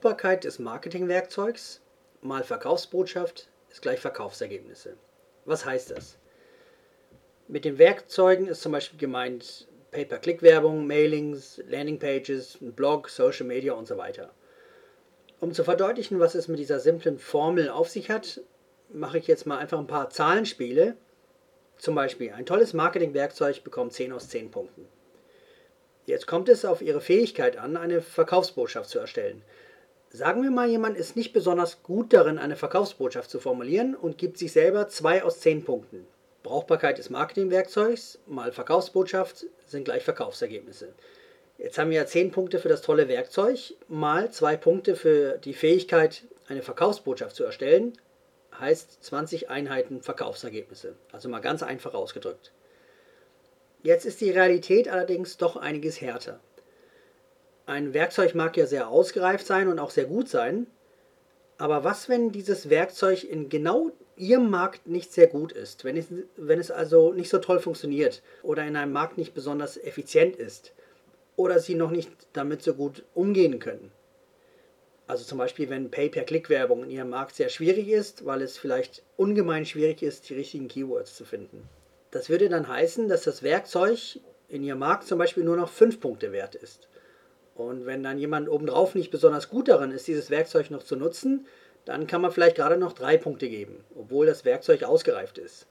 Brauchbarkeit des Marketingwerkzeugs mal Verkaufsbotschaft ist gleich Verkaufsergebnisse. Was heißt das? Mit den Werkzeugen ist zum Beispiel gemeint Pay-per-Click-Werbung, Mailings, Landingpages, Blog, Social Media und so weiter. Um zu verdeutlichen, was es mit dieser simplen Formel auf sich hat, mache ich jetzt mal einfach ein paar Zahlenspiele. Zum Beispiel, ein tolles Marketingwerkzeug bekommt 10 aus 10 Punkten. Jetzt kommt es auf Ihre Fähigkeit an, eine Verkaufsbotschaft zu erstellen. Sagen wir mal, jemand ist nicht besonders gut darin, eine Verkaufsbotschaft zu formulieren und gibt sich selber 2 aus 10 Punkten. Brauchbarkeit des Marketingwerkzeugs mal Verkaufsbotschaft sind gleich Verkaufsergebnisse. Jetzt haben wir ja 10 Punkte für das tolle Werkzeug mal 2 Punkte für die Fähigkeit, eine Verkaufsbotschaft zu erstellen, heißt 20 Einheiten Verkaufsergebnisse. Also mal ganz einfach ausgedrückt. Jetzt ist die Realität allerdings doch einiges härter. Ein Werkzeug mag ja sehr ausgereift sein und auch sehr gut sein, aber was, wenn dieses Werkzeug in genau Ihrem Markt nicht sehr gut ist, wenn es, wenn es also nicht so toll funktioniert oder in einem Markt nicht besonders effizient ist oder Sie noch nicht damit so gut umgehen können? Also zum Beispiel, wenn Pay-per-Click-Werbung in Ihrem Markt sehr schwierig ist, weil es vielleicht ungemein schwierig ist, die richtigen Keywords zu finden. Das würde dann heißen, dass das Werkzeug in Ihrem Markt zum Beispiel nur noch 5 Punkte wert ist. Und wenn dann jemand obendrauf nicht besonders gut darin ist, dieses Werkzeug noch zu nutzen, dann kann man vielleicht gerade noch 3 Punkte geben, obwohl das Werkzeug ausgereift ist.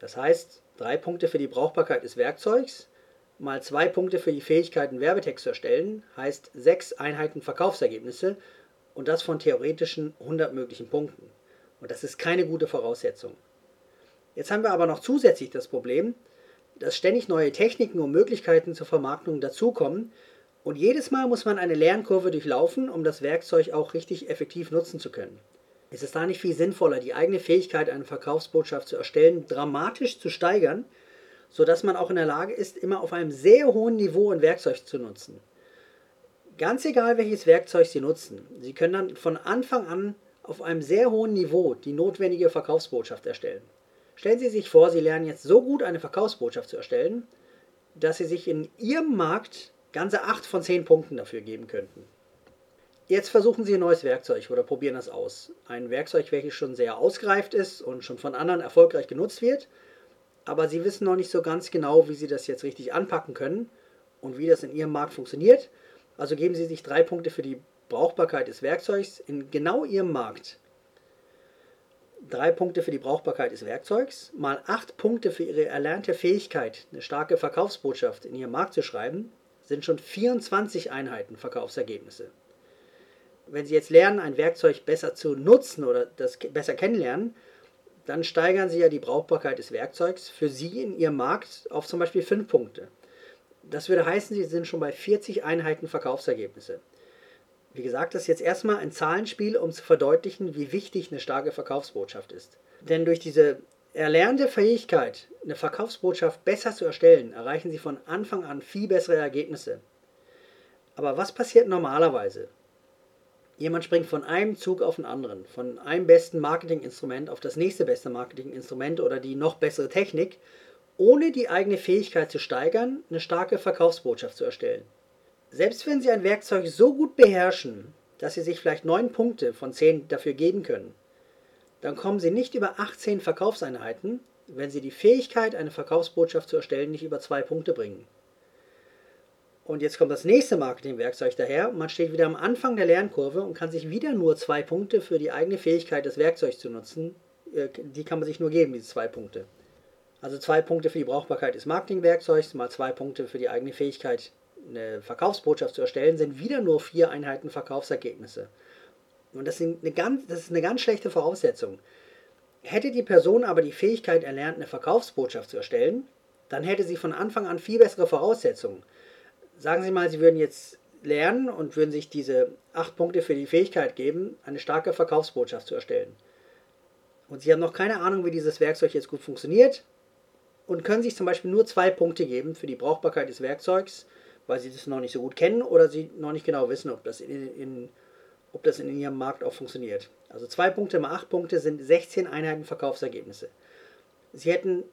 Das heißt, 3 Punkte für die Brauchbarkeit des Werkzeugs mal 2 Punkte für die Fähigkeit, einen Werbetext zu erstellen, heißt 6 Einheiten Verkaufsergebnisse und das von theoretischen 100 möglichen Punkten. Und das ist keine gute Voraussetzung. Jetzt haben wir aber noch zusätzlich das Problem, dass ständig neue Techniken und Möglichkeiten zur Vermarktung dazukommen und jedes Mal muss man eine Lernkurve durchlaufen, um das Werkzeug auch richtig effektiv nutzen zu können. Ist es da nicht viel sinnvoller, die eigene Fähigkeit, eine Verkaufsbotschaft zu erstellen, dramatisch zu steigern, sodass man auch in der Lage ist, immer auf einem sehr hohen Niveau ein Werkzeug zu nutzen? Ganz egal, welches Werkzeug Sie nutzen, Sie können dann von Anfang an auf einem sehr hohen Niveau die notwendige Verkaufsbotschaft erstellen. Stellen Sie sich vor, Sie lernen jetzt so gut eine Verkaufsbotschaft zu erstellen, dass Sie sich in Ihrem Markt ganze 8 von 10 Punkten dafür geben könnten. Jetzt versuchen Sie ein neues Werkzeug oder probieren das aus. Ein Werkzeug, welches schon sehr ausgereift ist und schon von anderen erfolgreich genutzt wird, aber Sie wissen noch nicht so ganz genau, wie Sie das jetzt richtig anpacken können und wie das in Ihrem Markt funktioniert. Also geben Sie sich drei Punkte für die Brauchbarkeit des Werkzeugs in genau Ihrem Markt drei Punkte für die Brauchbarkeit des Werkzeugs, mal acht Punkte für Ihre erlernte Fähigkeit, eine starke Verkaufsbotschaft in Ihrem Markt zu schreiben, sind schon 24 Einheiten Verkaufsergebnisse. Wenn Sie jetzt lernen, ein Werkzeug besser zu nutzen oder das besser kennenlernen, dann steigern Sie ja die Brauchbarkeit des Werkzeugs für Sie in Ihrem Markt auf zum Beispiel 5 Punkte. Das würde heißen, Sie sind schon bei 40 Einheiten Verkaufsergebnisse. Wie gesagt, das ist jetzt erstmal ein Zahlenspiel, um zu verdeutlichen, wie wichtig eine starke Verkaufsbotschaft ist. Denn durch diese erlernte Fähigkeit, eine Verkaufsbotschaft besser zu erstellen, erreichen Sie von Anfang an viel bessere Ergebnisse. Aber was passiert normalerweise? Jemand springt von einem Zug auf den anderen, von einem besten Marketinginstrument auf das nächste beste Marketinginstrument oder die noch bessere Technik, ohne die eigene Fähigkeit zu steigern, eine starke Verkaufsbotschaft zu erstellen. Selbst wenn Sie ein Werkzeug so gut beherrschen, dass Sie sich vielleicht 9 Punkte von 10 dafür geben können, dann kommen Sie nicht über 18 Verkaufseinheiten, wenn Sie die Fähigkeit, eine Verkaufsbotschaft zu erstellen, nicht über 2 Punkte bringen. Und jetzt kommt das nächste Marketingwerkzeug daher. Man steht wieder am Anfang der Lernkurve und kann sich wieder nur zwei Punkte für die eigene Fähigkeit, das Werkzeug zu nutzen. Äh, die kann man sich nur geben, diese zwei Punkte. Also zwei Punkte für die Brauchbarkeit des Marketingwerkzeugs, mal zwei Punkte für die eigene Fähigkeit, eine Verkaufsbotschaft zu erstellen, sind wieder nur vier Einheiten Verkaufsergebnisse. Und das, sind eine ganz, das ist eine ganz schlechte Voraussetzung. Hätte die Person aber die Fähigkeit erlernt, eine Verkaufsbotschaft zu erstellen, dann hätte sie von Anfang an viel bessere Voraussetzungen. Sagen Sie mal, Sie würden jetzt lernen und würden sich diese acht Punkte für die Fähigkeit geben, eine starke Verkaufsbotschaft zu erstellen. Und Sie haben noch keine Ahnung, wie dieses Werkzeug jetzt gut funktioniert und können sich zum Beispiel nur zwei Punkte geben für die Brauchbarkeit des Werkzeugs weil sie das noch nicht so gut kennen oder sie noch nicht genau wissen, ob das in, in, ob das in ihrem Markt auch funktioniert. Also zwei Punkte mal acht Punkte sind 16 Einheiten Verkaufsergebnisse. Sie hätten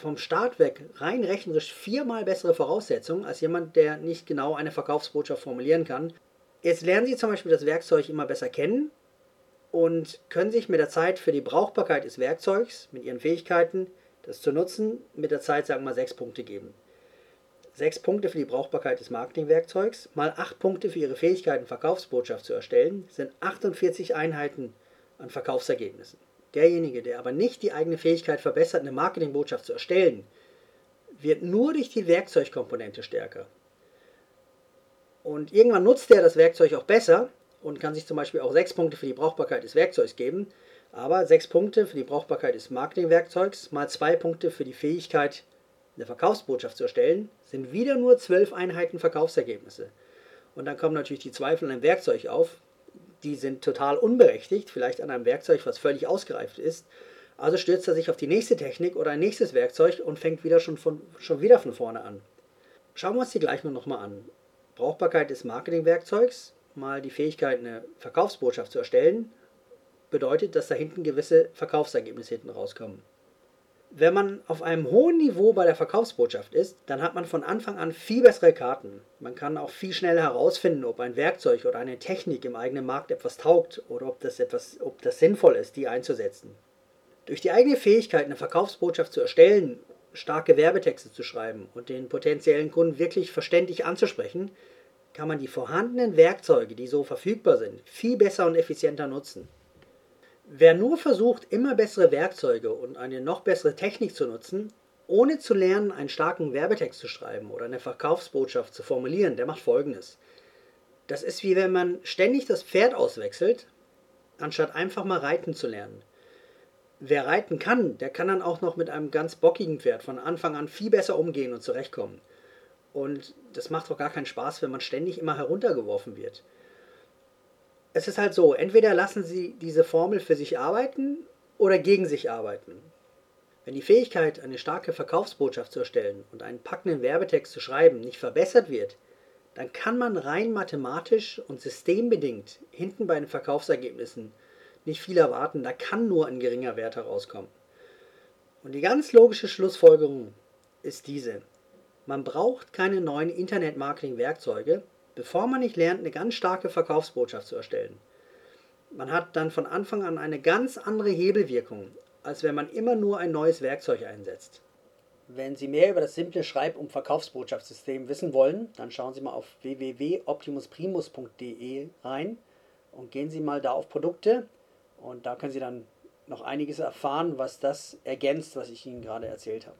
vom Start weg rein rechnerisch viermal bessere Voraussetzungen als jemand, der nicht genau eine Verkaufsbotschaft formulieren kann. Jetzt lernen Sie zum Beispiel das Werkzeug immer besser kennen und können sich mit der Zeit für die Brauchbarkeit des Werkzeugs, mit Ihren Fähigkeiten, das zu nutzen, mit der Zeit, sagen wir mal, sechs Punkte geben. Sechs Punkte für die Brauchbarkeit des Marketingwerkzeugs, mal acht Punkte für Ihre Fähigkeiten, Verkaufsbotschaft zu erstellen, sind 48 Einheiten an Verkaufsergebnissen. Derjenige, der aber nicht die eigene Fähigkeit verbessert, eine Marketingbotschaft zu erstellen, wird nur durch die Werkzeugkomponente stärker. Und irgendwann nutzt er das Werkzeug auch besser und kann sich zum Beispiel auch sechs Punkte für die Brauchbarkeit des Werkzeugs geben. Aber sechs Punkte für die Brauchbarkeit des Marketingwerkzeugs mal zwei Punkte für die Fähigkeit, eine Verkaufsbotschaft zu erstellen, sind wieder nur zwölf Einheiten Verkaufsergebnisse. Und dann kommen natürlich die Zweifel an einem Werkzeug auf. Die sind total unberechtigt, vielleicht an einem Werkzeug, was völlig ausgereift ist. Also stürzt er sich auf die nächste Technik oder ein nächstes Werkzeug und fängt wieder schon, von, schon wieder von vorne an. Schauen wir uns die Gleichung nochmal an. Brauchbarkeit des Marketingwerkzeugs, mal die Fähigkeit, eine Verkaufsbotschaft zu erstellen, bedeutet, dass da hinten gewisse Verkaufsergebnisse hinten rauskommen. Wenn man auf einem hohen Niveau bei der Verkaufsbotschaft ist, dann hat man von Anfang an viel bessere Karten. Man kann auch viel schneller herausfinden, ob ein Werkzeug oder eine Technik im eigenen Markt etwas taugt oder ob das, etwas, ob das sinnvoll ist, die einzusetzen. Durch die eigene Fähigkeit, eine Verkaufsbotschaft zu erstellen starke Werbetexte zu schreiben und den potenziellen Kunden wirklich verständlich anzusprechen, kann man die vorhandenen Werkzeuge, die so verfügbar sind, viel besser und effizienter nutzen. Wer nur versucht, immer bessere Werkzeuge und eine noch bessere Technik zu nutzen, ohne zu lernen, einen starken Werbetext zu schreiben oder eine Verkaufsbotschaft zu formulieren, der macht folgendes. Das ist wie wenn man ständig das Pferd auswechselt, anstatt einfach mal reiten zu lernen wer reiten kann, der kann dann auch noch mit einem ganz bockigen Pferd von Anfang an viel besser umgehen und zurechtkommen. Und das macht doch gar keinen Spaß, wenn man ständig immer heruntergeworfen wird. Es ist halt so, entweder lassen Sie diese Formel für sich arbeiten oder gegen sich arbeiten. Wenn die Fähigkeit, eine starke Verkaufsbotschaft zu erstellen und einen packenden Werbetext zu schreiben, nicht verbessert wird, dann kann man rein mathematisch und systembedingt hinten bei den Verkaufsergebnissen nicht viel erwarten, da kann nur ein geringer Wert herauskommen. Und die ganz logische Schlussfolgerung ist diese. Man braucht keine neuen Internet-Marketing-Werkzeuge, bevor man nicht lernt, eine ganz starke Verkaufsbotschaft zu erstellen. Man hat dann von Anfang an eine ganz andere Hebelwirkung, als wenn man immer nur ein neues Werkzeug einsetzt. Wenn Sie mehr über das simple Schreib- und Verkaufsbotschaftssystem wissen wollen, dann schauen Sie mal auf www.optimusprimus.de rein und gehen Sie mal da auf Produkte und da können Sie dann noch einiges erfahren, was das ergänzt, was ich Ihnen gerade erzählt habe.